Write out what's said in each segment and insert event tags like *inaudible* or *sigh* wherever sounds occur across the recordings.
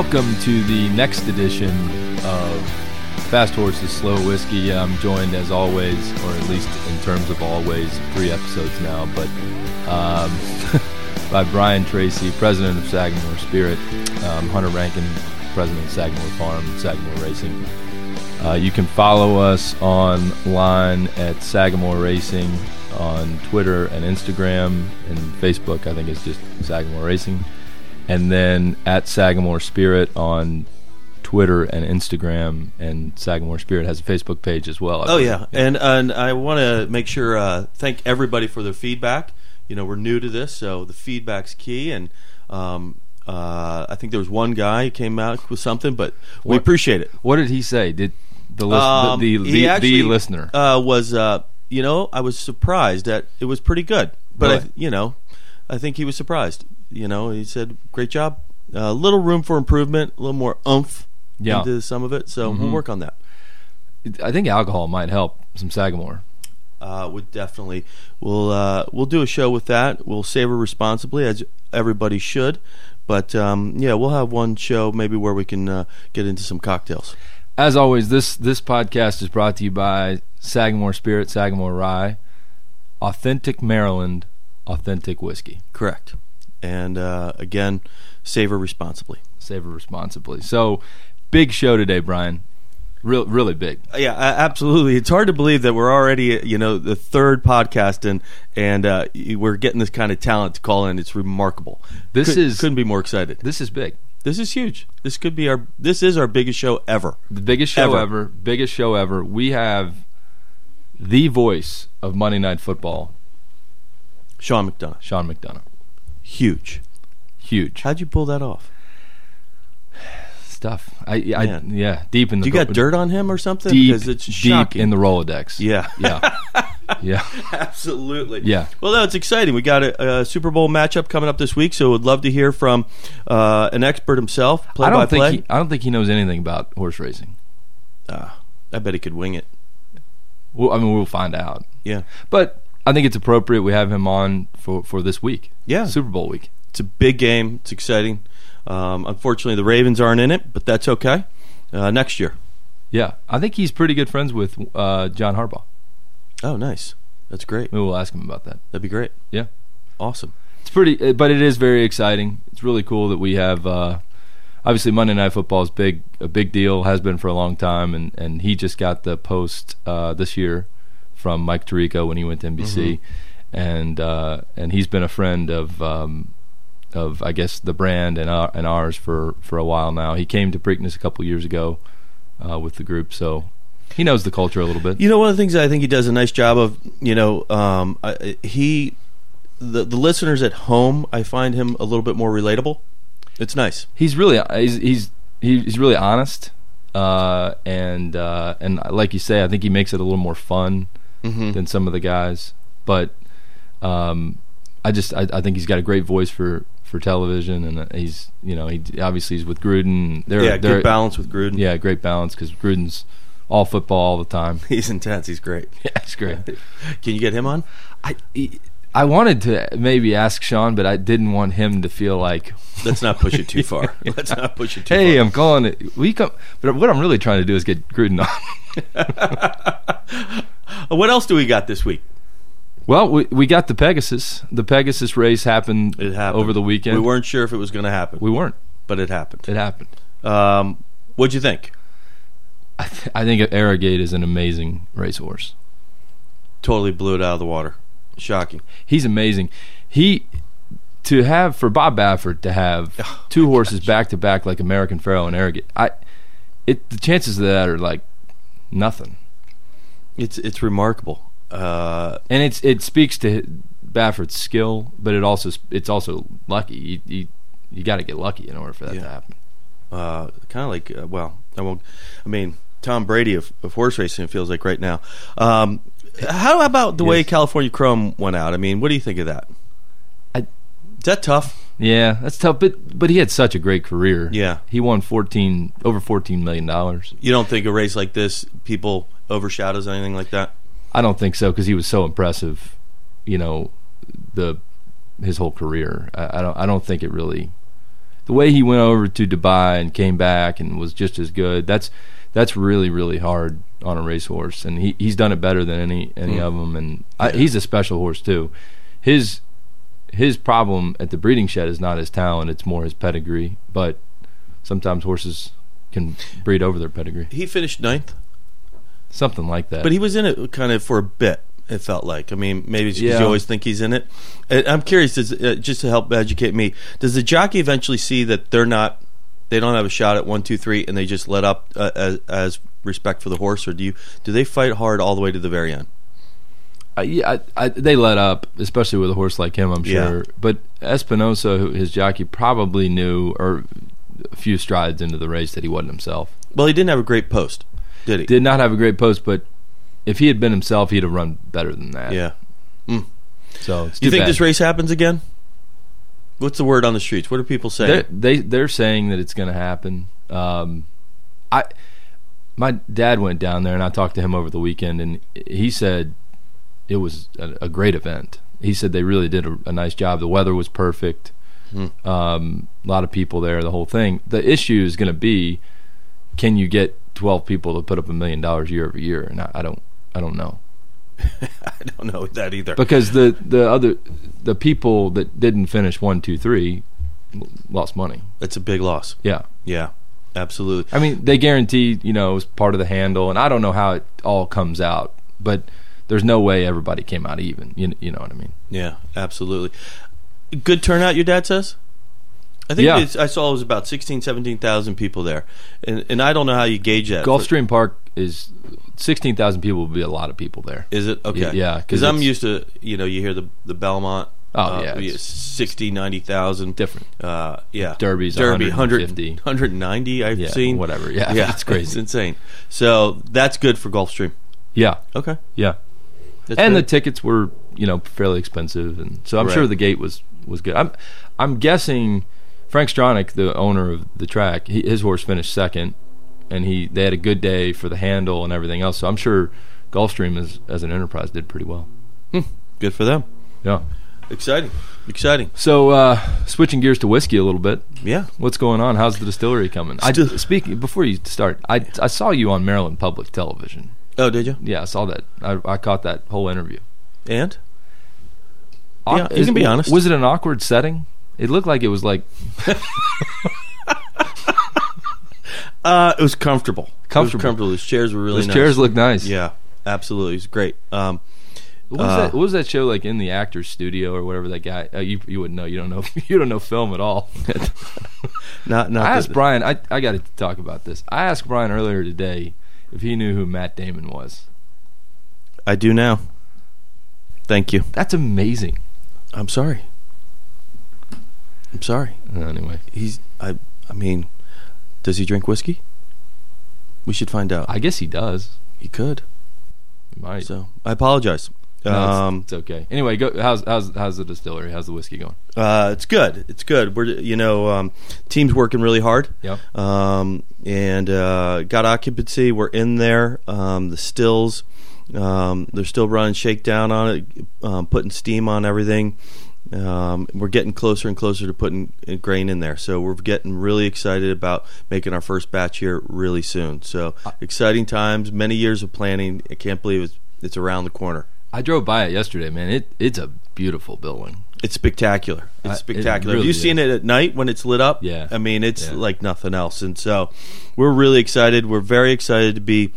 Welcome to the next edition of Fast Horses Slow Whiskey. I'm joined as always, or at least in terms of always, three episodes now, but um, *laughs* by Brian Treacy, president of Sagamore Spirit, um, Hunter Rankin, president of Sagamore Farm, Sagamore Racing. Uh, you can follow us online at Sagamore Racing on Twitter and Instagram and Facebook. I think it's just Sagamore Racing. And then at Sagamore Spirit on Twitter and Instagram. And Sagamore Spirit has a Facebook page as well. I Oh believe. yeah, and and I want to make sure uh, thank everybody for their feedback. You know, we're new to this, so the feedback's key. And um, uh, I think there was one guy who came out with something, but we What- appreciate it. What did he say? Did the list, Um, the, the, the, actually, the listener? uh, was uh, you know I was surprised that it was pretty good, but I, you know I think he was surprised. You know, he said, "Great job." A little room for improvement, a little more oomph Yeah. into some of it. So we'll Mhm. work on that. I think alcohol might help some Sagamore. uh, would definitely we'll uh, we'll do a show with that. We'll savor responsibly as everybody should, but um, yeah, we'll have one show maybe where we can uh, get into some cocktails. As always, this this podcast is brought to you by Sagamore Spirit, Sagamore Rye, authentic Maryland, authentic whiskey. Correct. And uh, again, savor responsibly. Savor responsibly. So, big show today, Brian. Real, really big. Uh, Yeah, absolutely. It's hard to believe that we're already, you know, the third podcast and and uh, we're getting this kind of talent to call in. It's remarkable. This Could- is couldn't be more excited. this is big. This is huge. This could be our this is our biggest show ever. The biggest show Ever. ever. Biggest show ever. We have the voice of Monday Night Football, Sean McDonough, Sean McDonough. Huge. Huge How'd you pull that off? stuff. I, I Man. yeah, deep in the You got dirt on him or something? deep, because it's deep shocking. in the Rolodex. yeah, yeah, *laughs* yeah. absolutely. Yeah. Well, no, it's exciting. We got a, a Super Bowl matchup coming up this week, so would love to hear from uh, an expert himself. Play I by don't think play. he, I don't think he knows anything about horse racing. Uh, I bet he could wing it. Well, I mean, we'll find out. Yeah, But I think it's appropriate we have him on for, for this week. yeah. Super Bowl week. It's a big game. It's exciting. Um, unfortunately, the Ravens aren't in it, but that's okay. Uh, next year. Yeah, I think he's pretty good friends with uh, John Harbaugh. Oh, nice. That's great. Maybe we'll ask him about that. That'd be great. Yeah. Awesome. It's pretty, uh, but it is very exciting. It's really cool that we have. Uh, obviously, Monday Night Football is big, a big deal. Has been for a long time, and and he just got the post uh, this year from Mike Tirico when he went to NBC, and uh, and he's been a friend of. Um, of I guess the brand and our, and ours for, for a while now. He came to Preakness a couple years ago uh, with the group, so he knows the culture a little bit. You know, one of the things I think he does a nice job of, you know, um, I, he, the the listeners at home, I find him a little bit more relatable. It's nice. he's really he's he's he's really honest uh, and uh, and like you say I think he makes it a little more fun Mm-hmm. than some of the guys but um, I just I, I think he's got a great voice for for television and uh, he's you know he obviously he's with Gruden they're, yeah, they're good balance with Gruden. yeah great balance because Gruden's all football all the time *laughs* he's intense. He's great. *laughs* yeah he's great *laughs* Can you get him on? I I wanted to maybe ask Sean but I didn't want him to feel like Let's not push it too far. Let's not push it too hey far. Hey, I'm calling it we come but what I'm really trying to do is get Gruden on what else do we got this week? Well, we, we got the Pegasus. The Pegasus race happened, It happened over the weekend. We weren't sure if it was going to happen, We weren't. but it happened. It happened. Um, what'd you think? I, th- I think Arrogate is an amazing racehorse. Totally blew it out of the water. Shocking. He's amazing. He to have for Bob Baffert to have *sighs* Oh, two horses back to back like American Pharoah and Arrogate. I it the chances of that are like nothing. It's it's remarkable. Uh, And it's it speaks to Baffert's skill, but it also it's also lucky. You you, you got to get lucky in order for that Yeah. to happen. uh, kind of like uh, well, I won't. I mean, Tom Brady of, of horse racing it feels like right now. Um, how about the way California Chrome went out? I mean, what do you think of that? That tough? Yeah, that's tough. But but he had such a great career. Yeah. he won fourteen over fourteen million dollars. You don't think a race like this people overshadows anything like that? I don't think so because he was so impressive. You know, the his whole career. I, I don't. I don't think it really. the way he went over to Dubai and came back and was just as good. That's that's really really hard on a racehorse, and he he's done it better than any any Mm. of them. And I, he's a special horse too. His his problem at the breeding shed is not his talent; it's more his pedigree. But sometimes horses can breed over their pedigree, He finished ninth, something like that. but he was in it kind of for a bit. It felt like. I mean, maybe it's because Yeah. you always think he's in it. I'm curious, does, uh, just to help educate me, does the jockey eventually see that they're not, they don't have a shot at one, two, three, and they just let up uh, as, as respect for the horse, or do you do they fight hard all the way to the very end? I, yeah, I, they let up, especially with a horse like him. I'm Yeah. sure. But Espinoza, his jockey, probably knew, or a few strides into the race, that he wasn't himself. Well, he didn't have a great post, did he? Did not have a great post, but if he had been himself, he'd have run better than that. yeah. So Do you think bad. this race happens again? What's the word on the streets? What are people saying? They're, they they're saying that it's going to happen. Um, I my dad went down there and I talked to him over the weekend and he said it was a, a great event. He said they really did a, a nice job. The weather was perfect. Hmm. Um, a lot of people there. The whole thing. The issue is going to be, can you get twelve people to put up a million dollars year over year? And I, I don't I don't know *laughs* I don't know that either. because the the other the people that didn't finish one two three lost money. It's a big loss. Yeah. Yeah, absolutely. I mean, they guarantee, you know, it was part of the handle, and I don't know how it all comes out, but there's no way everybody came out even. You, you know what I mean? Yeah, absolutely. Good turnout, your dad says? I think Yeah. it's, I saw it was about 16, 17,000 people there. And and I don't know how you gauge that. Gulfstream Park is 16,000 people would be a lot of people there. Is it? Okay. Yeah, yeah, 'cause Because I'm used to, you know, you hear the the Belmont. Oh, uh, yeah, it's 60, 90,000. Different. Uh, yeah. Derby's Derby, 150. 190, I've Yeah, seen. whatever. *laughs* Yeah, yeah, it's crazy. It's insane. So that's good for Gulfstream. Yeah, Okay. yeah. That's and the tickets were, you know, fairly expensive, and so I'm Right. sure the gate was was good. I'm I'm guessing Frank Stronach, the owner of the track, he, his horse finished second, and he they had a good day for the handle and everything else. So I'm sure Gulfstream as as an enterprise did pretty well. good for them. Yeah. Exciting. Exciting. So uh, switching gears to whiskey a little bit. Yeah. What's going on? How's the distillery coming? I, Still- speaking before you start, I I saw you on Maryland Public Television. Oh, did you? Yeah, I saw that. I, I caught that whole interview. And? Yeah, you can be honest. Was it an awkward setting? It looked like it was like *laughs* Uh, it was comfortable. It was Comfortable. comfortable. His chairs were really those nice. chairs look nice. Yeah, absolutely. It was great. Um, What was, Uh, that, what was that show like in the actor's studio or whatever that guy? Uh, you you wouldn't know. You don't know. *laughs* You don't know film at all. *laughs* not not. I asked Brian. I I got to talk about this. I asked Brian earlier today if he knew who Matt Damon was. I do now. Thank you. That's amazing. I'm sorry. I'm sorry. Uh, Anyway, He's. I. I mean, does he drink whiskey? We should find out. I guess he does. he could. He might. So I apologize. No, it's- um, it's, okay. Anyway, go, how's how's how's the distillery? How's the whiskey going? Uh, it's good. It's good. We're you know um, team's working really hard. Yep. Um, and uh, got occupancy. We're in there. Um, the stills. Um, they're still running shakedown on it, um, putting steam on everything. Um, we're getting closer and closer to putting grain in there. So we're getting really excited about making our first batch here really soon. So exciting times. Many years of planning. I can't believe it's it's around the corner. I drove by it yesterday, man. It it's a beautiful building. It's spectacular. I- it It's spectacular. Have really you seen it at night when it's lit up? Yeah. I mean, it's Yeah. like nothing else. And so we're really excited. We're very excited to be,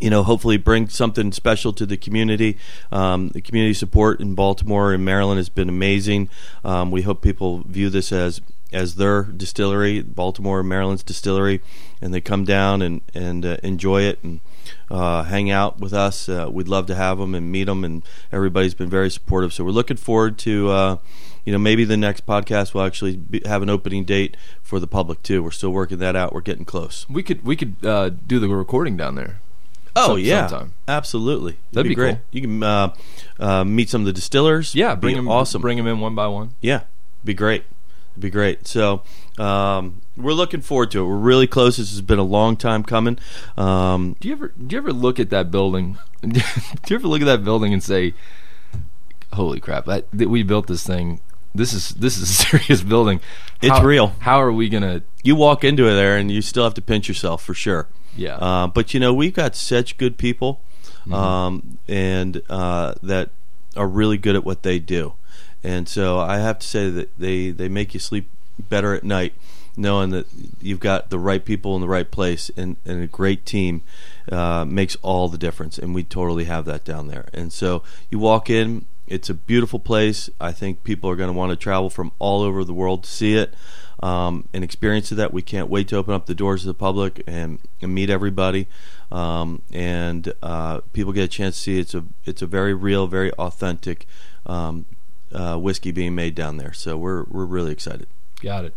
you know, hopefully bring something special to the community. Um, the community support in Baltimore and Maryland has been amazing. Um, we hope people view this as as their distillery, Baltimore and Maryland's distillery, and they come down and and uh, enjoy it and uh, hang out with us. Uh, we'd love to have them and meet them, and everybody's been very supportive. So we're looking forward to. Uh, you know, maybe the next podcast will actually be, have an opening date for the public too. We're still working that out. We're getting close. We could we could uh, do the recording down there. Oh Some- yeah, sometime. absolutely. That'd be great. cool. You can uh, uh, meet some of the distillers. Yeah, Be bring them awesome. Bring them in one by one. Yeah, be great. It'd be great. So um, we're looking forward to it. We're really close. This has been a long time coming. Um, Do you ever do you ever look at that building? *laughs* do you ever look at that building and say, "Holy crap! That, that we built this thing. this is this is a *laughs* serious building. It's real. How are we gonna? You walk into it there, and you still have to pinch yourself for sure. Yeah. Uh, but you know, we've got such good people, Mm-hmm. um, and uh, that are really good at what they do. And so I have to say that they they make you sleep better at night, knowing that you've got the right people in the right place, and, and a great team uh, makes all the difference. And we totally have that down there. And so you walk in. It's a beautiful place. I think people are going to want to travel from all over the world to see it um, and experience that. We can't wait to open up the doors to the public and, and meet everybody, um, and uh, people get a chance to see it's a it's a very real, very authentic um, uh, whiskey being made down there. So we're we're really excited. Got it.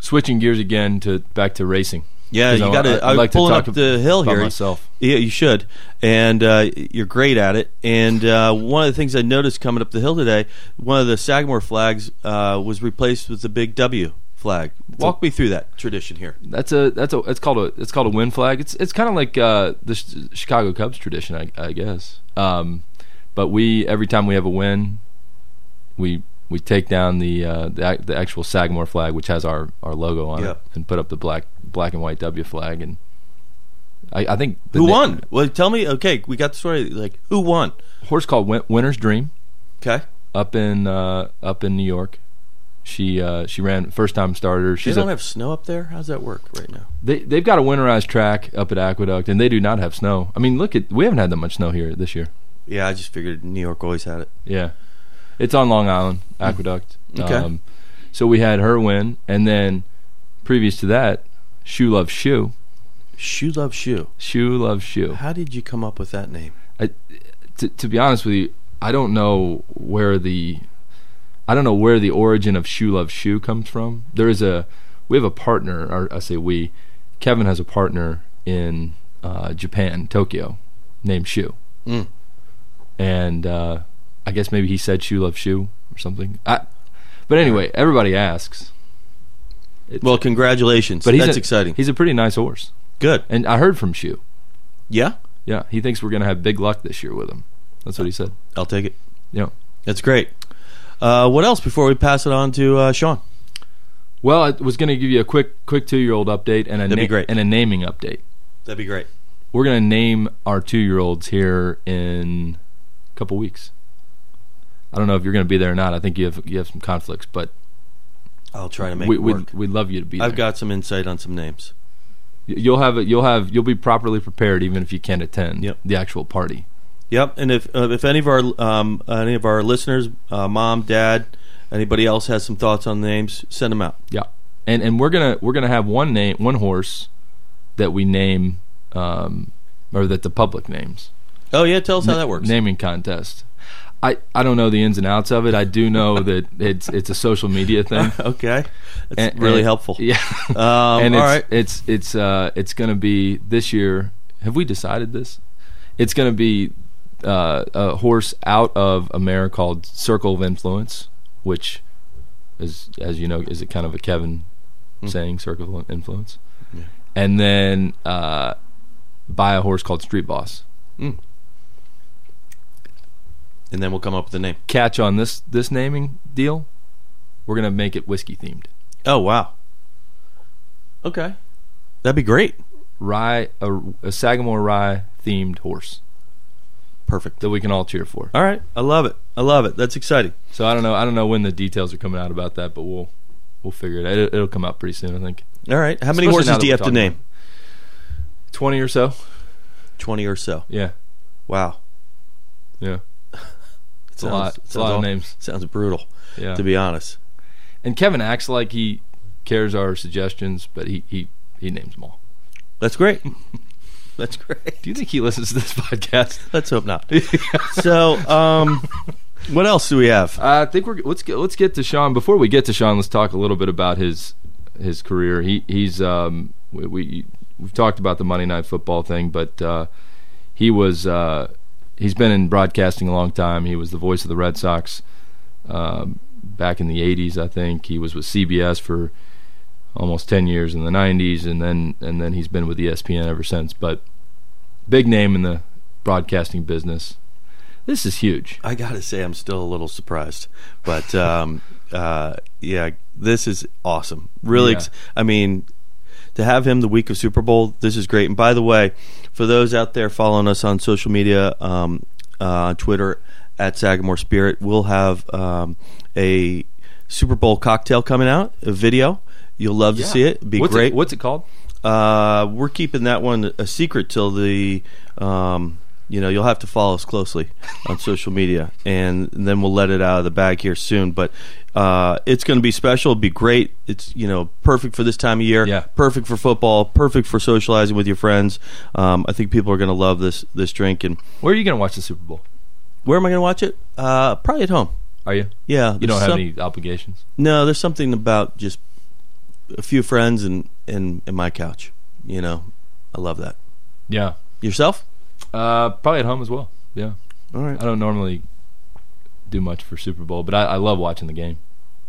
Switching gears again to back to racing. Yeah, you got to. I'm like to pulling talk up the hill here. myself. Yeah, you should, and uh, you're great at it. And uh, one of the things I noticed coming up the hill today, one of the Sagamore flags uh, was replaced with the big W flag. Walk me through that tradition here. That's a that's a it's called a it's called a win flag. It's it's kind of like uh, the Ch- Chicago Cubs tradition, I, I guess. Um, but we every time we have a win, we we take down the uh, the, the actual Sagamore flag, which has our, our logo on Yeah. it, and put up the black black and white W flag. And I, I think the Who na- won? Well, tell me. Okay, we got the story. Like, who won? Horse called Win- Winner's Dream Okay, up in uh, up in New York. She uh, she ran first time starter. she She's don't a, have snow up there. How's that work right now? They they've got a winterized track up at Aqueduct, and they do not have snow. I mean, look at we haven't had that much snow here this year. Yeah, I just figured New York always had it. Yeah, it's on Long Island Aqueduct. Mm. Okay. Um, so we had her win, and then previous to that, Shoe Love Shoe. Shoe love shoe. Shoe Love Shoe. How did you come up with that name? To, to be honest with you, I don't know where the I don't know where the origin of Shoe Love Shoe comes from. There is a we have a partner, or I say we. Kevin has a partner in uh, Japan, Tokyo, named Shoe. Mm. and uh, I guess maybe he said shoe love shoe or something. I, but anyway, everybody asks. It's- Well, congratulations. but That's a, exciting. He's a pretty nice horse, Good. and I heard from Shoe. Yeah, Yeah, he thinks we're gonna have big luck this year with him. That's what he said. I'll take it. Yeah. That's great. Uh, what else before we pass it on to uh, Sean? Well, I was gonna give you a quick, quick two year old update and a That'd be great. and a naming update. That'd be great. We're gonna name our two year olds here in a couple weeks. I don't know if you're gonna be there or not. I think you have you have some conflicts, but I'll try to make we, it work. we'd, love you to be there. I've got some insight on some names. You'll have it. You'll have. You'll be properly prepared, even if you can't attend Yep. the actual party. Yep, and if uh, if any of our um, any of our listeners, uh, mom, dad, anybody else has some thoughts on names, send them out. Yeah, and and we're gonna we're gonna have one name, one horse that we name, um, or that the public names. Oh yeah, tell us how that works. Naming contest. I, I don't know the ins and outs of it. I do know *laughs* that it's it's a social media thing. *laughs* okay, that's And- really and- helpful. Yeah, Um, *laughs* and all it's right. it's it's uh it's gonna be this year. Have we decided this? It's gonna be uh, a horse out of a mare called Circle of Influence, which is, as you know, is it kind of a Kevin Hmm. saying Circle of Influence, Yeah. and then uh, buy a horse called Street Boss. And then we'll come up with a name. Catch on this this naming deal. We're gonna make it whiskey themed. Oh wow. Okay, that'd be great. Rye a, a Sagamore Rye themed horse Perfect. that we can all cheer for. All right, I love it. I love it. That's exciting. So I don't know. I don't know when the details are coming out about that, but we'll we'll figure it out. It'll, it'll come out pretty soon, I think. All right, how many Especially horses do you have to name? Twenty or so. Twenty or so. Yeah, Wow, yeah. It's a lot. It's a lot of names. Sounds brutal, Yeah. to be honest. And Kevin acts like he cares our suggestions, but he he he names them all. That's great. *laughs* That's great. Do you think he listens to this *laughs* podcast? Let's hope not. *laughs* so, um, what else do we have? I think we're let's get let's get to Sean. Before we get to Sean, let's talk a little bit about his his career. He he's um we, we we've talked about the Monday Night Football thing, but uh, he was uh, he's been in broadcasting a long time. He was the voice of the Red Sox um, back in the '80s, I think. He was with CBS for almost 10 years in the 90s, and then and then he's been with ESPN ever since. But big name in the broadcasting business. This is huge. I got to say, I'm still a little surprised, but um, *laughs* uh, yeah, this is awesome. Really, Yeah. ex- I mean, to have him the week of Super Bowl, this is great. And by the way, for those out there following us on social media, um, uh, on Twitter at Sagamore Spirit, we'll have um, a Super Bowl cocktail coming out, a video. You'll love to see it. It'd be what's great. It, what's it called? Uh, we're keeping that one a secret till the. Um, you know, you'll have to follow us closely on *laughs* social media, and then we'll let it out of the bag here soon. But uh, it's going to be special. It'll be great. It's you know perfect for this time of year. Yeah. Perfect for football. Perfect for socializing with your friends. Um, I think people are going to love this this drink. And Where are you going to watch the Super Bowl? where am I going to watch it? Uh, probably at home. Are you? Yeah. You don't there's have some- any obligations. No, there's something about just a few friends and and, and my couch. You know, I love that. Yeah. Yourself? Uh, probably at home as well. Yeah. All right. I don't normally do much for Super Bowl, but I, I love watching the game.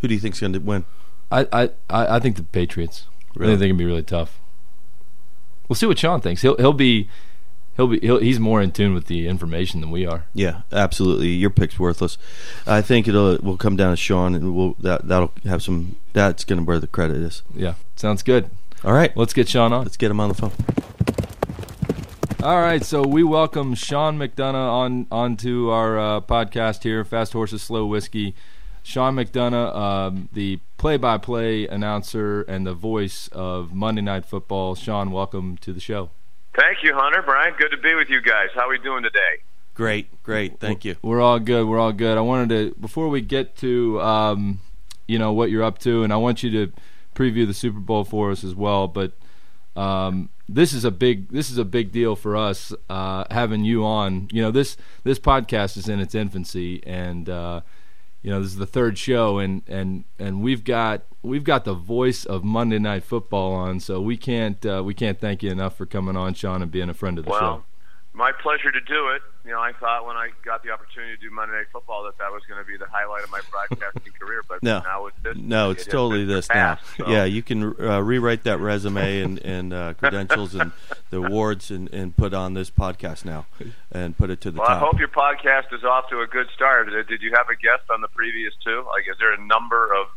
Who do you think's going to win? I, I, I I think the Patriots. I Really? think they can be really tough. We'll see what Sean thinks. He'll he'll be he'll be he'll, he's more in tune with the information than we are. Yeah, absolutely. Your pick's worthless. I think it'll will come down to Sean, and we'll that that'll have some. That's going to where the credit is. Yeah, sounds good. All right, Let's get Sean on. let's get him on the phone. All right, so we welcome Sean McDonough on onto our uh, podcast here, Fast Horses Slow Whiskey. Sean McDonough, um, the play-by-play announcer and the voice of Monday Night Football. Sean, welcome to the show. Thank you, Hunter. Brian, good to be with you guys. How are we doing today? Great, great. Thank you. We're all good. We're all good. I wanted to before we get to um, you know what you're up to, and I want you to preview the Super Bowl for us as well. But um, this is a big this is a big deal for us uh, having you on. You know this this podcast is in its infancy, and uh, you know this is the third show, and and and we've got we've got the voice of Monday Night Football on, so we can't uh, we can't thank you enough for coming on, Sean, and being a friend of the show. My pleasure to do it. You know, I thought when I got the opportunity to do Monday Night Football that that was going to be the highlight of my broadcasting *laughs* career, but No. now it's this. No, it's It totally this now. so- Yeah, you can uh, rewrite that resume and and uh, credentials and the awards and, and put on this podcast now and put it to the Well, I hope your podcast is off to a good start. Did did you have a guest on the previous two? Like, is there a number of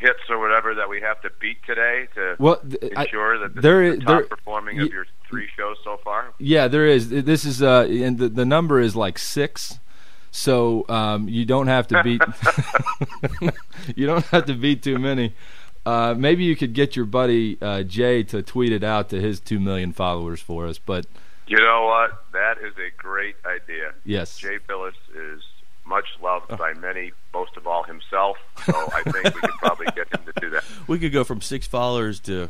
hits or whatever that we have to beat today to Well, th- I- ensure that this there is is- the top there- performing y- of your three shows so far? Yeah, there is. This is uh, and the the number is like six, so um, you don't have to beat. *laughs* *laughs* you don't have to beat too many. Uh, maybe you could get your buddy uh, Jay to tweet it out to his two million followers for us. But You know what? That is a great idea. yes, Jay Bilas is much loved oh. by many, most of all himself. So I think we could probably get him to do that. *laughs* We could go from six followers to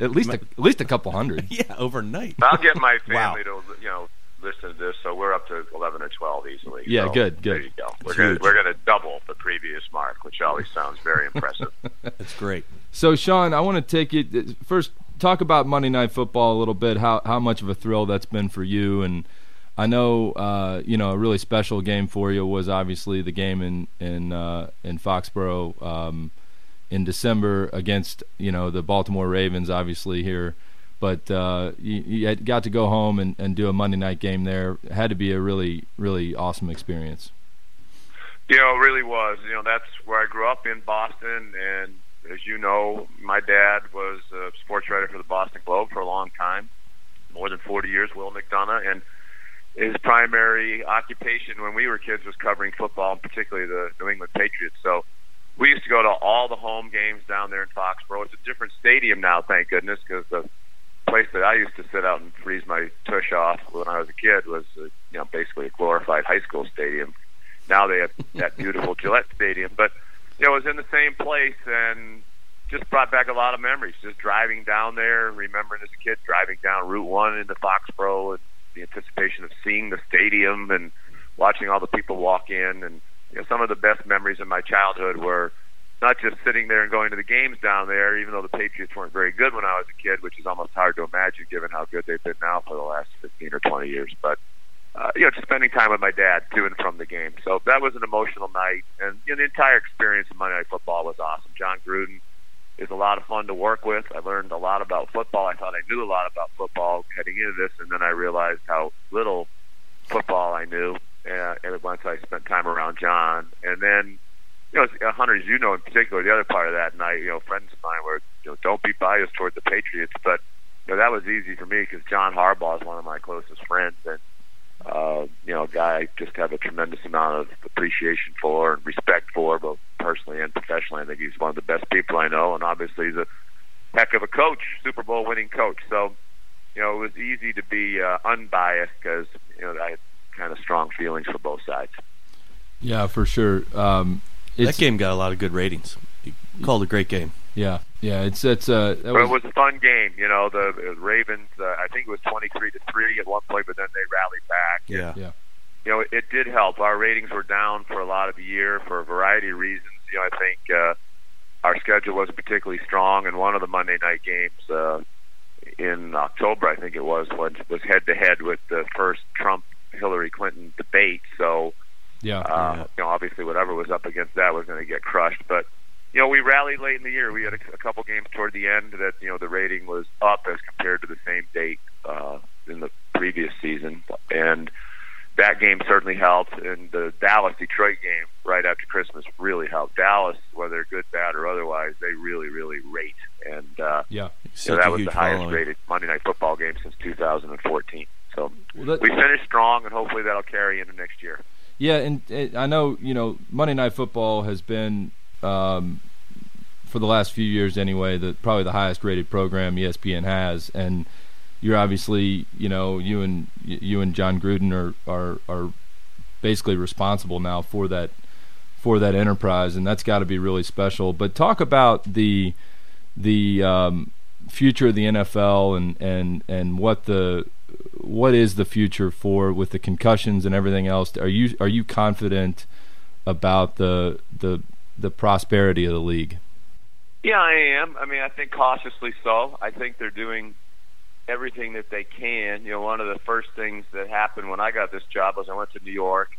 at least a, at least a couple hundred. *laughs* yeah overnight. I'll get my *laughs* Wow. family to you know listen to this, so we're up to eleven or twelve easily. Yeah, So good, good. There you go. We're gonna we're gonna double the previous mark, which always sounds very impressive. That's great. So Sean, I want to take it uh, first. Talk about Monday Night Football a little bit. How how much of a thrill that's been for you, and I know uh, you know a really special game for you was obviously the game in in uh, in Foxborough um, in December against you know the Baltimore Ravens. Obviously here, but uh, you, you got to go home and, and do a Monday night game there. It had to be a really really awesome experience. Know, it really was. You know, that's where I grew up in Boston, and as you know, my dad was a sports writer for the Boston Globe for a long time, more than 40 years. Will McDonough, and his primary occupation when we were kids was covering football, and particularly the New England Patriots. So we used to go to all the home games down there in Foxborough. It's a different stadium now, thank goodness, because the place that I used to sit out and freeze my tush off when I was a kid was, uh, you know, basically a glorified high school stadium. Now they have *laughs* that beautiful Gillette Stadium, but you know, it was in the same place and just brought back a lot of memories. Just driving down there, remembering as a kid driving down Route One into Foxborough, and the anticipation of seeing the stadium and watching all the people walk in. And you know, some of the best memories of my childhood were not just sitting there and going to the games down there, even though the Patriots weren't very good when I was a kid, which is almost hard to imagine given how good they've been now for the last 15 or 20 years. But uh, you know, just spending time with my dad to and from the game. So that was an emotional night, and you know, the entire experience of Monday Night Football was awesome. Jon Gruden is a lot of fun to work with. I learned a lot about football. I thought I knew a lot about football heading into this, and then I realized how little football I knew. uh, and once I spent time around Jon, and then you know, uh, Hunter, as you know in particular, the other part of that night, you know, friends of mine were, you know, don't be biased toward the Patriots, but you know that was easy for me because John Harbaugh is one of my closest friends, and uh, you know, a guy I just have a tremendous amount of appreciation for and respect for, both personally and professionally. I think he's one of the best people I know, and obviously he's a heck of a coach, Super Bowl winning coach. So, you know, it was easy to be uh, unbiased because you know I had kind of strong feelings for both sides. Yeah, for sure. Um, that game got a lot of good ratings. You called a great game. Yeah, yeah. It's it's uh. That was, it was a fun game. You know, the, the Ravens. Uh, I think it was twenty three to three at one point, but then they rallied back. Yeah, yeah. You know, it, it did help. Our ratings were down for a lot of the year for a variety of reasons. You know, I think uh, our schedule wasn't particularly strong, and one of the Monday night games uh, in October, I think it was, was was head to head with the first Trump Hillary Clinton debate. So yeah, uh, yeah. You know, obviously whatever was up against that was going to get crushed. But you know, we rallied late in the year. We had a, a couple games toward the end that you know the rating was up as compared to the same date uh, in the previous season, and that game certainly helped. And the Dallas Detroit game right after Christmas really helped. Dallas, whether good, bad, or otherwise, they really, really rate. And uh, yeah, so that was the highest following. rated Monday Night Football game since 2014. So well, that, we finished strong, and hopefully that'll carry into next year. Yeah, and it, I know you know Monday Night Football has been um, for the last few years anyway, the probably the highest rated program ESPN has, and you're obviously you know you and you and Jon Gruden are are are basically responsible now for that for that enterprise, and that's got to be really special. But talk about the the um, future of the NFL and and and what the what is the future for with the concussions and everything else? Are you are you confident about the the the prosperity of the league? Yeah, I am. I mean, I think cautiously so. I think they're doing everything that they can. You know, one of the first things that happened when I got this job was I went to New York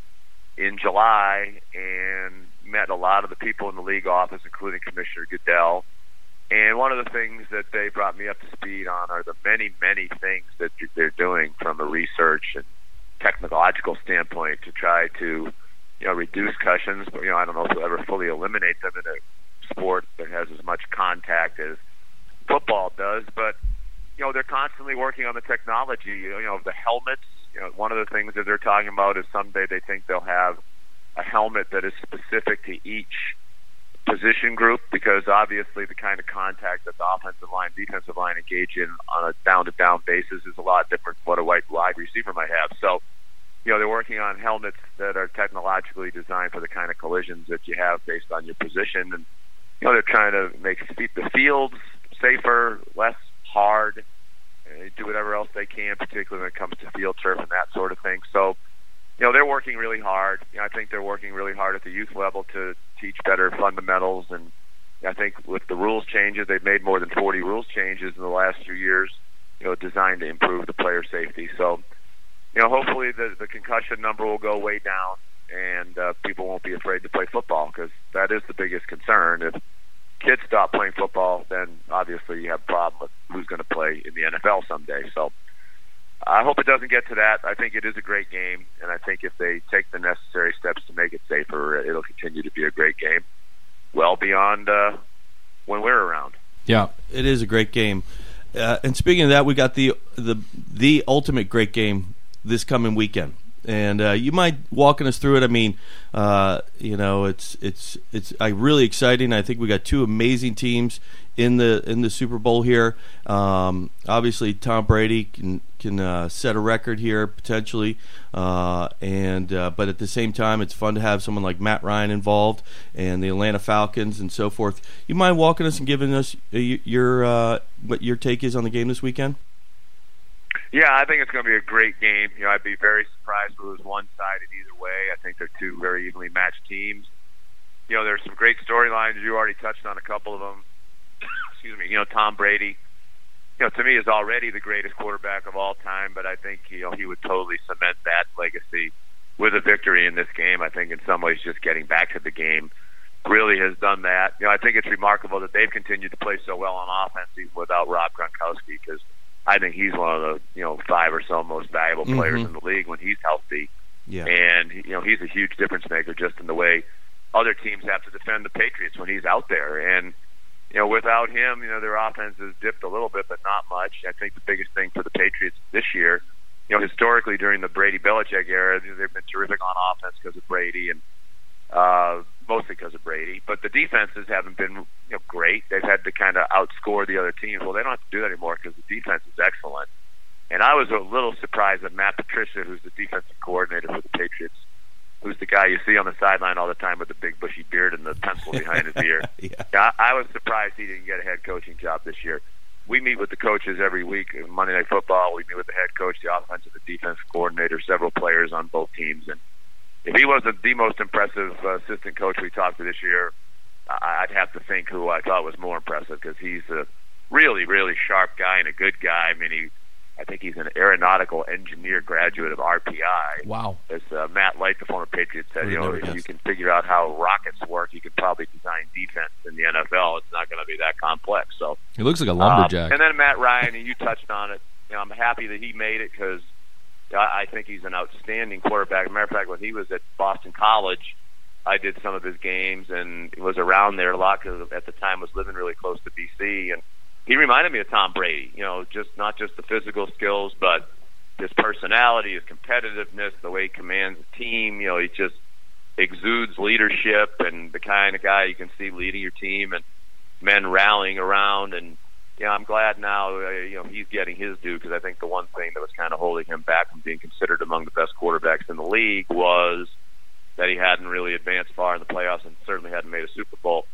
in July and met a lot of the people in the league office, including Commissioner Goodell and one of the things that they brought me up to speed on are the many, many things that they're doing from a research and technological standpoint to try to, you know, reduce concussions. But you know, I don't know if they'll ever fully eliminate them in a sport that has as much contact as football does. But you know, they're constantly working on the technology. You know, the helmets. You know, one of the things that they're talking about is someday they think they'll have a helmet that is specific to each position group because obviously the kind of contact that the offensive line, defensive line engage in on a down to down basis is a lot different from what a wide receiver might have. So, you know, they're working on helmets that are technologically designed for the kind of collisions that you have based on your position. And, you know, they're trying to make the fields safer, less hard, do whatever else they can, particularly when it comes to field turf and that sort of thing. So, you know, they're working really hard. You know, I think they're working really hard at the youth level to teach better fundamentals. And I think with the rules changes, they've made more than 40 rules changes in the last few years, you know, designed to improve the player safety. So, you know, hopefully the, the concussion number will go way down and uh, people won't be afraid to play football because that is the biggest concern. If kids stop playing football, then obviously you have a problem with who's going to play in the NFL someday. So, I hope it doesn't get to that. I think it is a great game, and I think if they take the necessary steps to make it safer, it'll continue to be a great game, well beyond uh, when we're around. Yeah, it is a great game. Uh, and speaking of that, we got the the the ultimate great game this coming weekend and uh, you mind walking us through it? I mean, uh, you know, it's it's it's uh, really exciting. I think we got two amazing teams in the in the Super Bowl here. Um, obviously, Tom Brady can can uh, set a record here potentially, uh, and uh, but at the same time, it's fun to have someone like Matt Ryan involved and the Atlanta Falcons and so forth. You mind walking us and giving us your what your take is on the game this weekend? Yeah, I think it's going to be a great game. You know, I'd be very surprised if it was one-sided either way. I think they're two very evenly matched teams. You know, there's some great storylines. You already touched on a couple of them. *coughs* Excuse me. You know, Tom Brady. You know, to me, is already the greatest quarterback of all time. But I think you know he would totally cement that legacy with a victory in this game. I think in some ways, just getting back to the game really has done that. You know, I think it's remarkable that they've continued to play so well on offense even without Rob Gronkowski because I think he's one of the you know five or so most valuable players mm-hmm. in the league when he's healthy. Yeah. And you know he's a huge difference maker just in the way other teams have to defend the Patriots when he's out there. And you know without him, you know their offense has dipped a little bit, but not much. I think the biggest thing for the Patriots this year, you know, historically during the Brady Belichick era, they've been terrific on offense because of Brady and uh, mostly because of Brady. But the defenses haven't been you know great. They've had to kind of outscore the other teams. Well, they don't have to do that anymore because the defense is excellent. And I was a little surprised that Matt Patricia, who's the defensive coordinator for the Patriots, who's the guy you see on the sideline all the time with the big bushy beard and the pencil behind his ear. *laughs* yeah. I, I was surprised he didn't get a head coaching job this year. We meet with the coaches every week. Monday Night Football, we meet with the head coach, the offensive and defensive coordinator, several players on both teams, and if he wasn't the most impressive uh, assistant coach we talked to this year, I'd have to think who I thought was more impressive because he's a really, really sharp guy and a good guy. I mean, he, I think he's an aeronautical engineer graduate of RPI. Wow. As uh, Matt Light, the former Patriot, said, you know, if you can figure out how rockets work, you can probably design defense in the NFL. It's not going to be that complex. So He looks like a um, lumberjack. and then Matt Ryan, and you touched on it. You know, I'm happy that he made it because I, think he's an outstanding quarterback. Matter of fact, when he was at Boston College, I did some of his games and was around there a lot because at the time was living really close to BC, and he reminded me of Tom Brady. You know, just not just the physical skills, but his personality, his competitiveness, the way he commands the team. You know, he just exudes leadership and the kind of guy you can see leading your team and men rallying around and you know, I'm glad now uh, you know he's getting his due because I think the one thing that was kind of holding him back from being considered among the best quarterbacks in the league was that he hadn't really advanced far in the playoffs and certainly hadn't made a Super Bowl.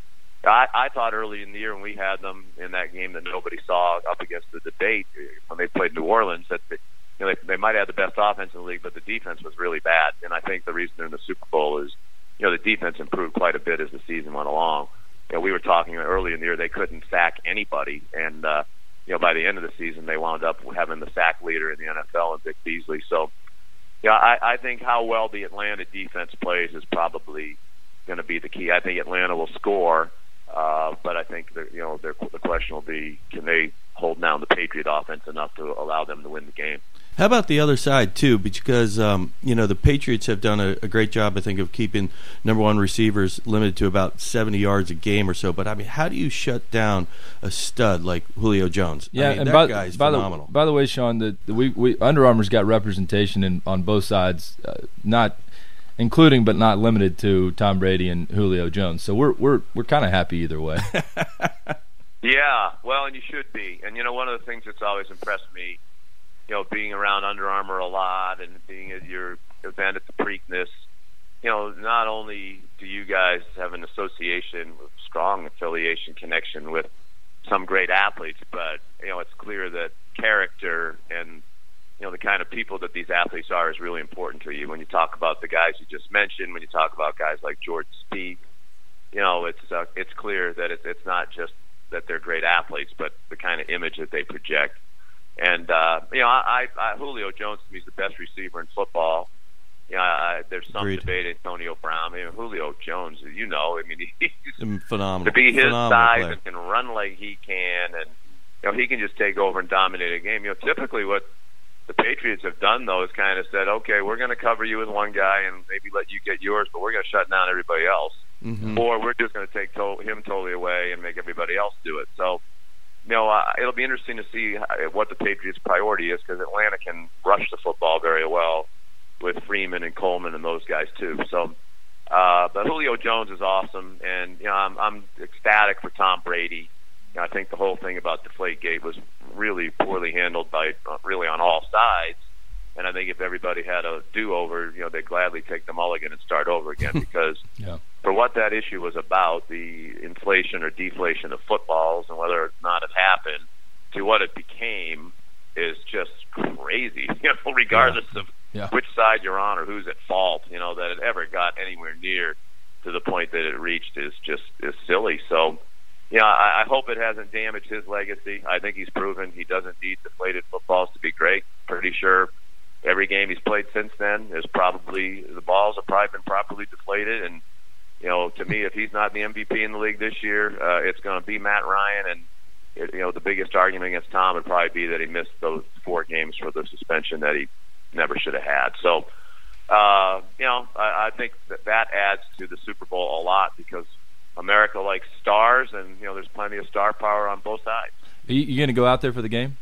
I, I thought early in the year when we had them in that game that nobody saw up against the debate uh, when they played New Orleans that they, you know they, they might have the best offense in the league, but the defense was really bad. And I think the reason they're in the Super Bowl is you know the defense improved quite a bit as the season went along you know, we were talking early in the year they couldn't sack anybody, and uh, you know by the end of the season they wound up having the sack leader in the NFL and Vic Beasley. So, yeah, I, I think how well the Atlanta defense plays is probably going to be the key. I think Atlanta will score, uh, but I think you know the question will be can they hold down the Patriot offense enough to allow them to win the game. How about the other side too? Because um, you know the Patriots have done a, a great job, I think, of keeping number one receivers limited to about seventy yards a game or so. But I mean, how do you shut down a stud like Julio Jones? Yeah, I mean, and that by, guy's by phenomenal. the by the way, Sean, the, the we, we Under Armour's got representation in on both sides, uh, not including but not limited to Tom Brady and Julio Jones. So we're we're we're kind of happy either way. *laughs* Yeah, well, and you should be. And you know, one of the things that's always impressed me, you know, being around Under Armour a lot and being at your event at the Preakness, you know, not only do you guys have an association, strong affiliation connection with some great athletes, but you know, it's clear that character and you know the kind of people that these athletes are is really important to you. When you talk about the guys you just mentioned, when you talk about guys like Jordan Spieth, you know, it's uh, it's clear that it's it's not just that they're great athletes, but the kind of image that they project. And uh, you know, I, I I Julio Jones to me is the best receiver in football. You know, I, there's some Agreed. debate Antonio Brown. I mean, Julio Jones, you know, I mean, *laughs* he's phenomenal. to be his phenomenal size player. and can run like he can, and you know he can just take over and dominate a game. You know, typically what the Patriots have done though is kind of said, okay, we're going to cover you with one guy and maybe let you get yours, but we're going to shut down everybody else, Mhm. or we're just going to take to- him totally away and make everybody else do it. So. You know, uh, it'll be interesting to see what the Patriots' priority is because Atlanta can rush the football very well with Freeman and Coleman and those guys too. So, uh, but Julio Jones is awesome, and you know I'm, I'm ecstatic for Tom Brady. You know, I think the whole thing about Deflategate was really poorly handled by uh, really on all sides. And I think if everybody had a do-over, you know, they'd gladly take the mulligan and start over again *laughs* because Yeah. for what that issue was about, the inflation or deflation of footballs and whether or not it happened, to what it became is just crazy. *laughs* You know, regardless of Yeah. which side you're on or who's at fault, you know, that it ever got anywhere near to the point that it reached is just is silly. So, you know, I, I hope it hasn't damaged his legacy. I think he's proven he doesn't need deflated footballs to be great. Pretty sure every game he's played since then is probably the balls have probably been properly deflated and you know, to me, if he's not the MVP in the league this year, uh, it's going to be Matt Ryan. And it, you know, the biggest argument against Tom would probably be that he missed those four games for the suspension that he never should have had. So, uh, you know, I, I think that that adds to the Super Bowl a lot because America likes stars, and you know, there's plenty of star power on both sides. Are you, you going to go out there for the game?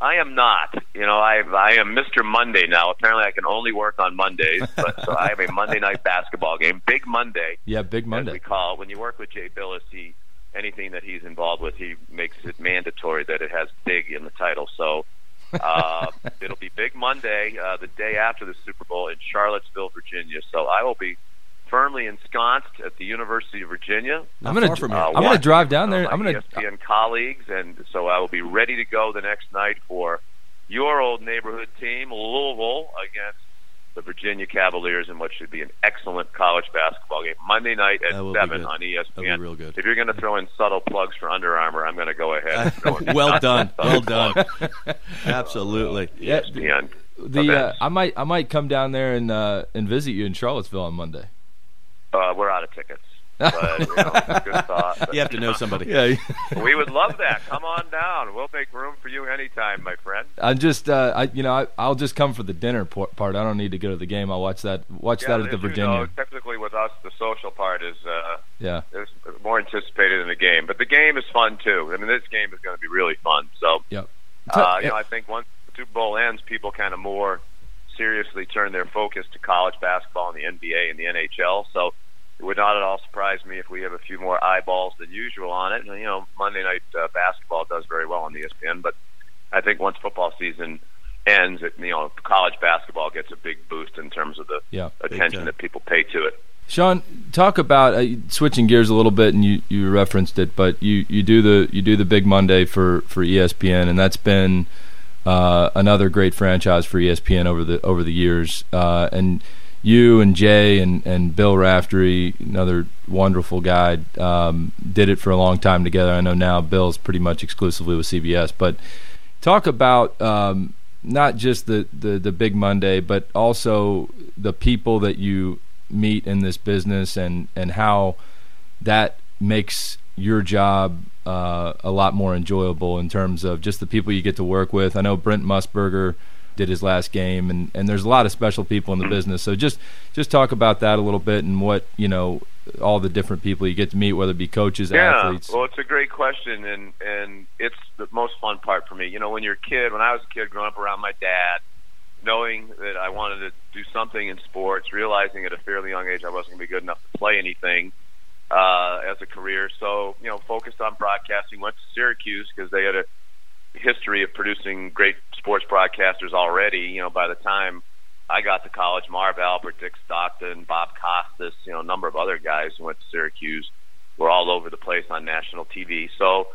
I am not. You know, I I am Mr. Monday now. Apparently, I can only work on Mondays. But so I have a Monday night basketball game, Big Monday. Yeah, Big as Monday. we call it. When you work with Jay Bilas, he anything that he's involved with, he makes it mandatory that it has "big" in the title. So uh, *laughs* it'll be Big Monday, uh, the day after the Super Bowl in Charlottesville, Virginia. So I will be firmly ensconced at the University of Virginia. I'm gonna Uh. I'm gonna drive down there. I'm gonna- ESPN colleagues, and so I will be ready to go the next night for your old neighborhood team, Louisville, against the Virginia Cavaliers in what should be an excellent college basketball game. Monday night at That will be seven on That'll be ESPN. real good. If you're going to throw in subtle plugs for Under Armour, I'm going to go ahead. and throw in *laughs* well *laughs* done. Well done. *laughs* Absolutely. Yeah, ESPN. the uh. I might I might come down there and uh, and visit you in Charlottesville on Monday. Uh, we're out of tickets. *laughs* But, you know, good thought. But, You have to know somebody. *laughs* Yeah, *laughs* We would love that. Come on down. We'll make room for you anytime, my friend. I'm just uh, I you know I, I'll just come for the dinner part. I don't need to go to the game. I'll watch that watch Yeah, that at the as you Virginia. know, typically with us, the social part is uh, yeah, is more anticipated than the game. But the game is fun too. I mean, this game is going to be really fun. So, yep. uh, you know, I think once the Super Bowl ends, people kind of more seriously turn their focus to college basketball and the NBA and the NHL. So, it would not at all surprise me if we have a few more eyeballs than usual on it. And, you know, Monday night uh, basketball does very well on ESPN, but I think once football season ends, it, you know, college basketball gets a big boost in terms of the Yeah. attention that people pay to it. Sean, talk about uh, switching gears a little bit, and you, you referenced it, but you, you do the you do the Big Monday for, for ESPN, and that's been uh, another great franchise for ESPN over the over the years. Uh, and you and Jay and, and Bill Raftery, another wonderful guy, um, did it for a long time together. I know now Bill's pretty much exclusively with CBS, but talk about um, not just the, the, the big Monday, but also the people that you meet in this business and, and how that makes your job uh, a lot more enjoyable in terms of just the people you get to work with. I know Brent Musburger did his last game, and, and there's a lot of special people in the business. So just just talk about that a little bit and what you know all the different people you get to meet, whether it be coaches, Yeah, athletes. well, it's a great question, and and it's the most fun part for me. You know, when you're a kid, when I was a kid growing up around my dad, knowing that I wanted to do something in sports, realizing at a fairly young age I wasn't going to be good enough to play anything uh, as a career. So, you know, focused on broadcasting. Went to Syracuse because they had a history of producing great sports broadcasters already. You know, by the time I got to college, Marv Albert, Dick Stockton, Bob Costas, you know, a number of other guys who went to Syracuse were all over the place on national TV. So,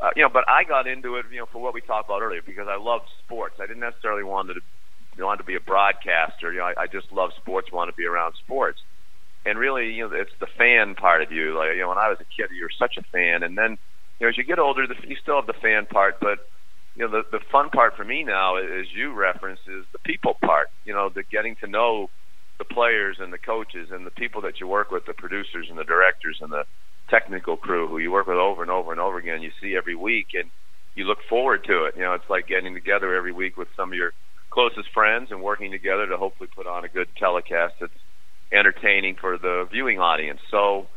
uh, you know, but I got into it, you know, for what we talked about earlier because I loved sports. I didn't necessarily want to you know, want to be a broadcaster. You know, I, I just love sports, want to be around sports. And really, you know, it's the fan part of you. Like, you know, when I was a kid, you were such a fan, and then, you know, as you get older, the, you still have the fan part, but you know, the the fun part for me now, as you referenced, is the people part. You know, the getting to know the players and the coaches and the people that you work with, the producers and the directors and the technical crew who you work with over and over and over again. You see every week, and you look forward to it. You know, it's like getting together every week with some of your closest friends and working together to hopefully put on a good telecast that's entertaining for the viewing audience. So,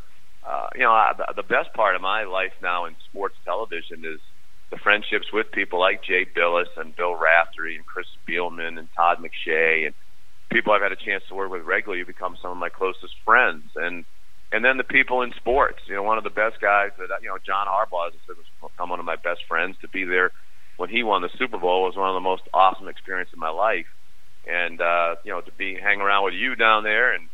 uh, you know, I, the best part of my life now in sports television is the friendships with people like Jay Bilas and Bill Raftery and Chris Spielman and Todd McShay and people I've had a chance to work with regularly who become some of my closest friends and and then the people in sports. You know, one of the best guys that you know, John Harbaugh, as I said, was become one of my best friends. To be there when he won the Super Bowl was one of the most awesome experiences of my life. And uh, you know, to be hang around with you down there and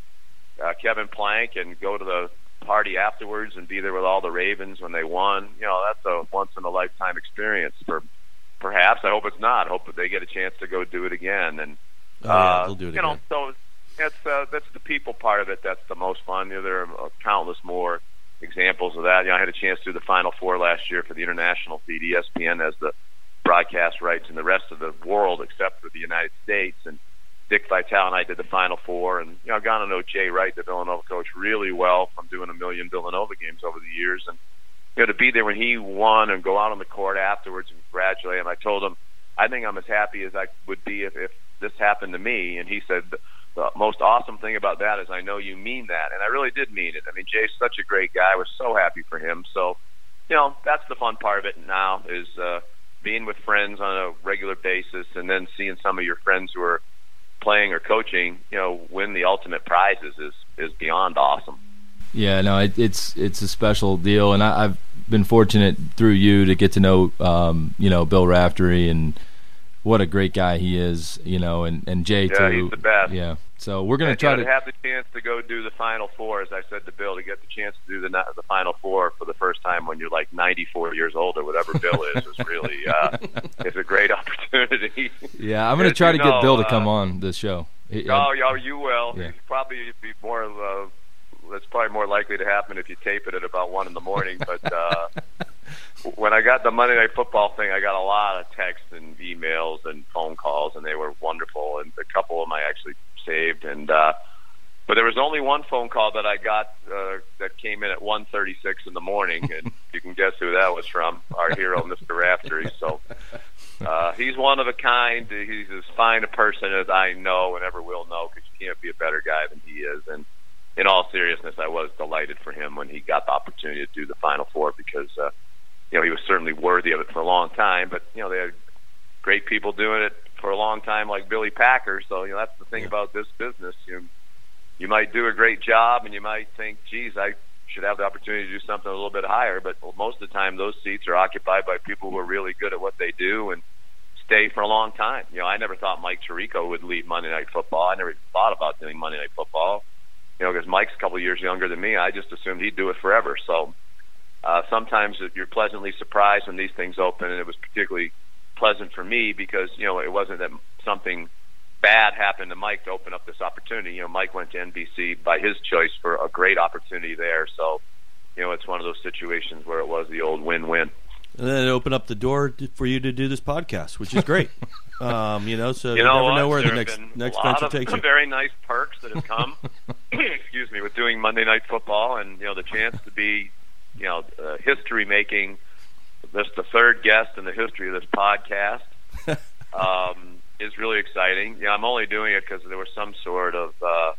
uh, Kevin Plank and go to the party afterwards and be there with all the Ravens when they won. You know, that's a once in a lifetime experience for perhaps. I hope it's not. I hope that they get a chance to go do it again. And Oh, yeah, uh, they'll do it you know, so that's uh, that's the people part of it. That's the most fun. You know, there are countless more examples of that. You know, I had a chance to do the Final Four last year for the international feed. ESPN has the broadcast rights in the rest of the world except for the United States. And Dick Vitale and I did the Final Four. And you know, I've gotten to know Jay Wright, the Villanova coach, really well from doing a million Villanova games over the years. And you know, to be there when he won and go out on the court afterwards and congratulate him, I told him I think I'm as happy as I would be if, if this happened to me. And he said, the most awesome thing about that is I know you mean that, and I really did mean it. I mean, Jay's such a great guy. I was so happy for him. So, you know, that's the fun part of it now is uh, being with friends on a regular basis, and then seeing some of your friends who are playing or coaching, you know, win the ultimate prizes is is beyond awesome. Yeah, no, it, it's it's a special deal, and I, I've been fortunate through you to get to know, um, you know, Bill Raftery and what a great guy he is, you know, and and Jay yeah, too. he's the best. Yeah, so we're gonna try to. to have the chance to go do the Final Four, as I said to Bill, to get the chance to do the the Final Four for the first time when you're like 94 years old or whatever Bill is, is really uh, *laughs* it's a great opportunity. yeah, I'm gonna try you to get know, Bill to uh, come on this show. He- Oh, yeah, you will. Yeah. It's probably be more. Uh, that's probably more likely to happen if you tape it at about one in the morning. But uh, *laughs* when I got the Monday Night Football thing, I got a lot of texts and emails and phone calls, and they were wonderful. And a couple of them I actually saved. And uh, but there was only one phone call that I got uh, that came in at 1:36 in the morning, and *laughs* you can guess who that was from. Our hero, *laughs* Mr. Raftery. So. Uh, he's one of a kind. He's as fine a person as I know and ever will know because you can't be a better guy than he is. And in all seriousness, I was delighted for him when he got the opportunity to do the Final Four because, uh, you know, he was certainly worthy of it for a long time. But, you know, they had great people doing it for a long time like Billy Packer. So, you know, that's the thing Yeah. about this business. You, you might do a great job and you might think, geez, I should have the opportunity to do something a little bit higher. But most of the time, those seats are occupied by people who are really good at what they do and stay for a long time. You know, I never thought Mike Tirico would lead Monday Night Football. I never thought about doing Monday Night Football. You know, because Mike's a couple of years younger than me. I just assumed he'd do it forever. So uh, sometimes you're pleasantly surprised when these things open, and it was particularly pleasant for me because you know it wasn't that something bad happened to Mike to open up this opportunity. You know, Mike went to NBC by his choice for a great opportunity there. So, you know, it's one of those situations where it was the old win-win. And then it opened up the door for you to do this podcast, which is great. *laughs* um, you know, so you you, know never what? know where the There have next next venture of takes you. very nice perks that have come. *laughs* *coughs* excuse me, with doing Monday Night Football, and you know the chance to be, you know, uh, history making. This the third guest in the history of this podcast. *laughs* um, is really exciting. Yeah, I'm only doing it because there was some sort of uh,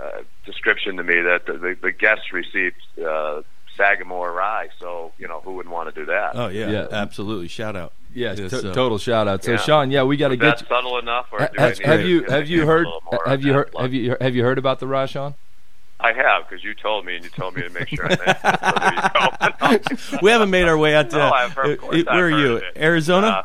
uh, description to me that the, the, the guests received uh, Sagamore Rye. So you know who wouldn't want to do that? Oh yeah, Yeah. absolutely. Shout out. yeah, Yeah, to- so- total shout out. So Yeah. Sean, yeah, we got to Is that get you. subtle enough? Or Ha- Have, have you have you heard have you that heard plug? have you have you heard about the Rye, Sean? I have because you told me, and you told me to make sure I mentioned. So there you go. *laughs* we haven't made our way out to. No, I've heard- of uh, course uh, I've where are you? it. Arizona. Uh,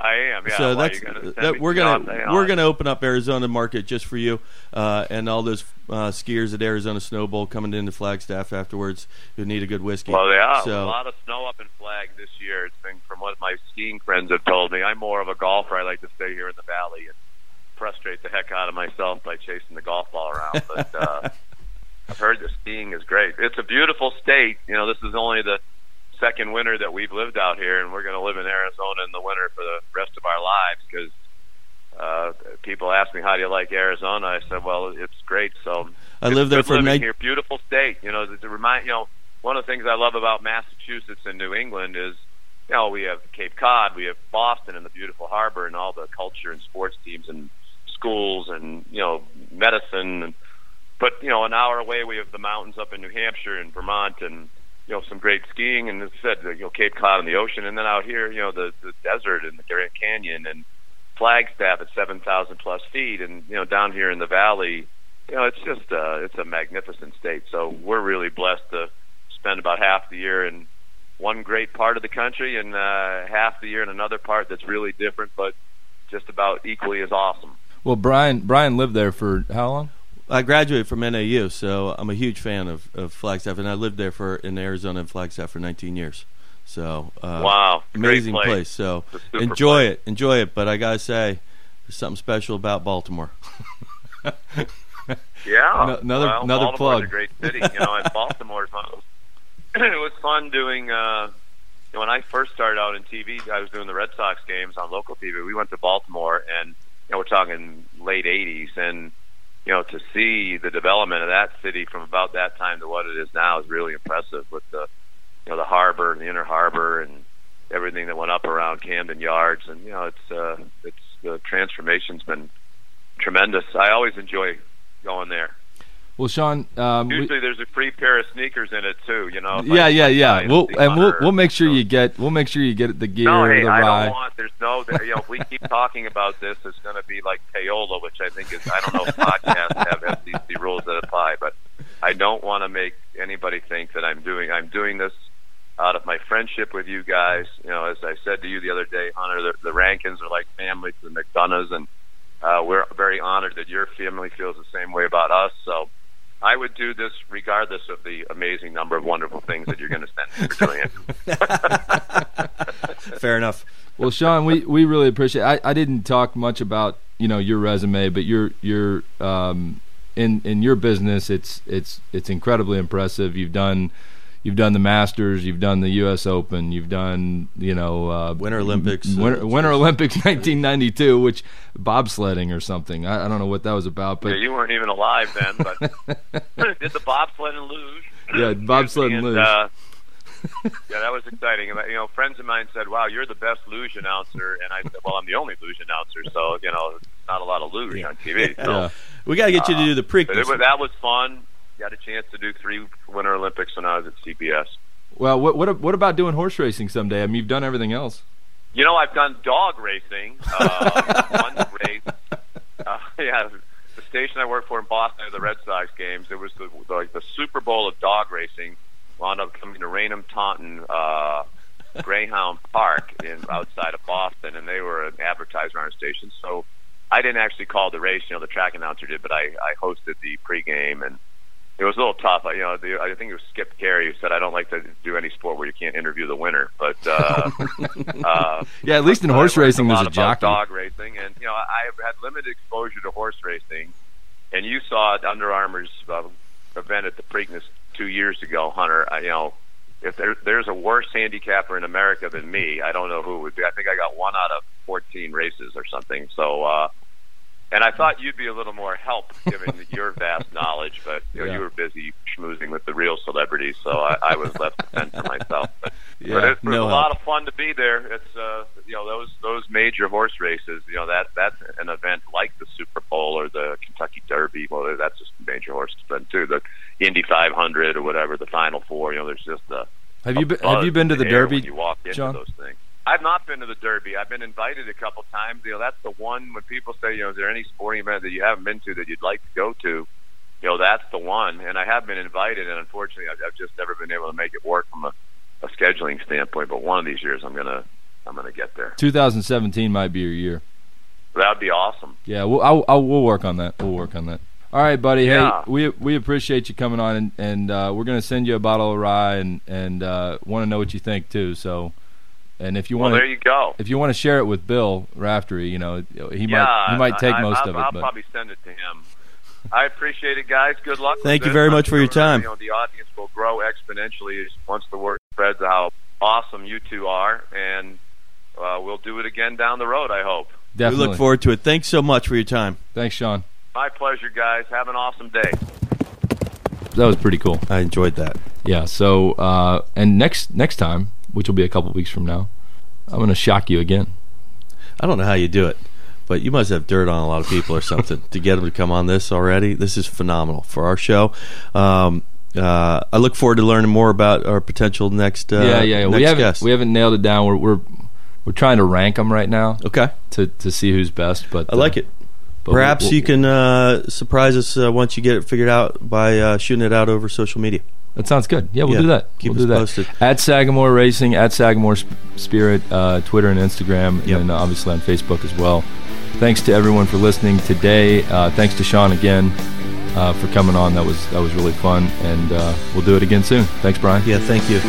I am. Yeah. so Why, that's gonna that we're gonna we're gonna open up Arizona market just for you, uh, and all those uh, skiers at Arizona Snow Bowl coming into Flagstaff afterwards who need a good whiskey. Well, they are. So a lot of snow up in Flag this year. It's been from what my skiing friends have told me. I'm more of a golfer. I like to stay here in the valley and frustrate the heck out of myself by chasing the golf ball around. But uh, *laughs* I've heard the skiing is great. It's a beautiful state. You know, this is only the second winter that we've lived out here, and we're going to live in Arizona in the winter for the rest of our lives because. Uh, people ask me how do you like Arizona. I said, well, it's great. So I it's lived there for nine- here. Beautiful state. You know, to, to remind you know one of the things I love about Massachusetts and New England is you know we have Cape Cod, we have Boston and the beautiful harbor and all the culture and sports teams and schools and you know medicine. And, but you know, an hour away we have the mountains up in New Hampshire and Vermont and you know some great skiing and as I said you know Cape Cod and the ocean and then out here you know the the desert and the Grand Canyon and Flagstaff at 7,000 plus feet, and you know down here in the valley, you know it's just uh, it's a magnificent state. So we're really blessed to spend about half the year in one great part of the country and uh, half the year in another part that's really different, but just about equally as awesome. Well, Brian Brian lived there for how long? I graduated from NAU, so I'm a huge fan of, of Flagstaff, and I lived there for in Arizona and Flagstaff for 19 years. So uh, wow, amazing place. place. So It's a super enjoy place. it, enjoy it. But I gotta say, there's something special about Baltimore. *laughs* Yeah, No- another- well, another Baltimore's plug. a great city. You know, and *laughs* Baltimore's one *clears throat* it was fun doing. Uh, when I first started out in TV, I was doing the Red Sox games on local TV. We went to Baltimore, and you know, we're talking late '80s, and you know, to see the development of that city from about that time to what it is now is really impressive. With the, you know, the harbor and the inner harbor and everything that went up around Camden Yards, and you know, it's uh, it's the transformation's been tremendous. I always enjoy going there. Well, Sean, um, we- Usually, there's a free pair of sneakers in it too. You know. yeah, I- yeah, yeah. We'll and we'll we'll make sure so- you get we'll make sure you get the gear, No, hey, the I rye. don't want. There's no. *laughs* You know, if we keep talking about this, it's going to be like payola, which I think is. I don't know if podcasts have FCC rules that apply, but I don't want to make anybody think that I'm doing. I'm doing this out of my friendship with you guys. You know, as I said to you the other day, Hunter, the, the Rankins are like family to the McDonoughs, and uh, we're very honored that your family feels the same way about us. So. I would do this regardless of the amazing number of wonderful things that you're going to send me for doing it. Fair enough. Well, Sean, we, we really appreciate. I, I didn't talk much about you know your resume, but your your um, in in your business, it's it's it's incredibly impressive. You've done you've done the Masters, you've done the U.S. Open, you've done you know uh, Winter Olympics, uh, Winter, Winter Olympics *laughs* 1992, which bobsledding or something. I, I don't know what that was about, but yeah, you weren't even alive then, but *laughs* did the bobsled and luge. yeah, bobsled and and, luge. Uh, *laughs* yeah, that was exciting. And, You know, friends of mine said, "Wow, you're the best luge announcer," and I said, "Well, I'm the only luge announcer, so you know, not a lot of luge on TV." So, yeah. We got to get you to do the but Preakness. that was fun. Got a chance to do three Winter Olympics when I was at CBS. Well, what what what about doing horse racing someday? I mean, you've done everything else. You know, I've done dog racing. Uh, *laughs* one race. Uh, yeah, the station I worked for in Boston, the Red Sox games. It was the the, the Super Bowl of dog racing. Wound up coming to Raynham Taunton uh, Greyhound Park in outside of Boston, and they were an advertiser on our station. So I didn't actually call the race. You know, the track announcer did, but I I hosted the pregame and. It was a little tough. I- You know, the, I think it was Skip Caray who said, "I don't like to do any sport where you can't interview the winner." But uh, *laughs* uh, Yeah, at least in horse racing, a there's a about jockey. dog racing, and you know, I have had limited exposure to horse racing, and you saw it Under Armour's uh, event at the Preakness two years ago, Hunter. I, you know, if there, there's a worse handicapper in America than me, I don't know who it would be. I think I got one out of 14 races or something. So, uh, and I thought you'd be a little more help given *laughs* your vast knowledge, but you know, Yeah. you were busy schmoozing with the real celebrities, so I, I was left to fend for myself. But, *laughs* Yeah, but it, it was no a help. lot of fun to be there. It's uh, you know those those major horse races. You know that that's an event like the Super Bowl or the Kentucky Derby. Well, that's just a major horse event too. The Indy 500 or whatever, the Final Four. You know, there's just a Have you been Have you been to the Derby? you walk into John? those things? I've not been to the Derby. I've been invited a couple times. You know, that's the one when people say, you know, is there any sporting event that you haven't been to that you'd like to go to? You know, that's the one. And I have been invited, and unfortunately, I've, I've just never been able to make it work from a, a scheduling standpoint. But one of these years, I'm gonna, I'm gonna get there. 2017 might be your year. That'd be awesome. Yeah, we'll I'll, I'll, we'll work on that. We'll work on that. All right, buddy. Yeah. Hey, we we appreciate you coming on, and, and uh, we're gonna send you a bottle of rye, and and uh, want to know what you think too. So, and if you Well, want there you go. if you want to share it with Bill Raftery, you know he yeah, might he might take I, most I'll, of it. I'll but probably send it to him. I appreciate it, guys. Good luck. with Thank you this. very I'm much for your time. You know, the audience will grow exponentially once the word spreads how awesome you two are, and uh, we'll do it again down the road. I hope. definitely. We look forward to it. Thanks so much for your time. Thanks, Sean. My pleasure, guys. Have an awesome day. That was pretty cool. I enjoyed that. Yeah. So uh, and next next time, which will be a couple weeks from now, I'm gonna shock you again. I don't know how you do it, but you must have dirt on a lot of people or something to get them to come on this already. This is phenomenal for our show. Um, uh, I look forward to learning more about our potential next. Uh, yeah, yeah. Next We haven't guest. we haven't nailed it down. We're we're we're trying to rank them right now okay, to to see who's best. But I like uh, it. but Perhaps we'll- you can uh, surprise us uh, once you get it figured out by uh, shooting it out over social media. That sounds good. Yeah, we'll Yeah, do that. keep we'll us do that. posted. At Sagamore Racing, at Sagamore Spirit, uh, Twitter and Instagram, Yep. and obviously on Facebook as well. Thanks to everyone for listening today. Uh, thanks to Sean again uh, for coming on. That was that was really fun, and uh, we'll do it again soon. Thanks, Brian. Yeah, thank you.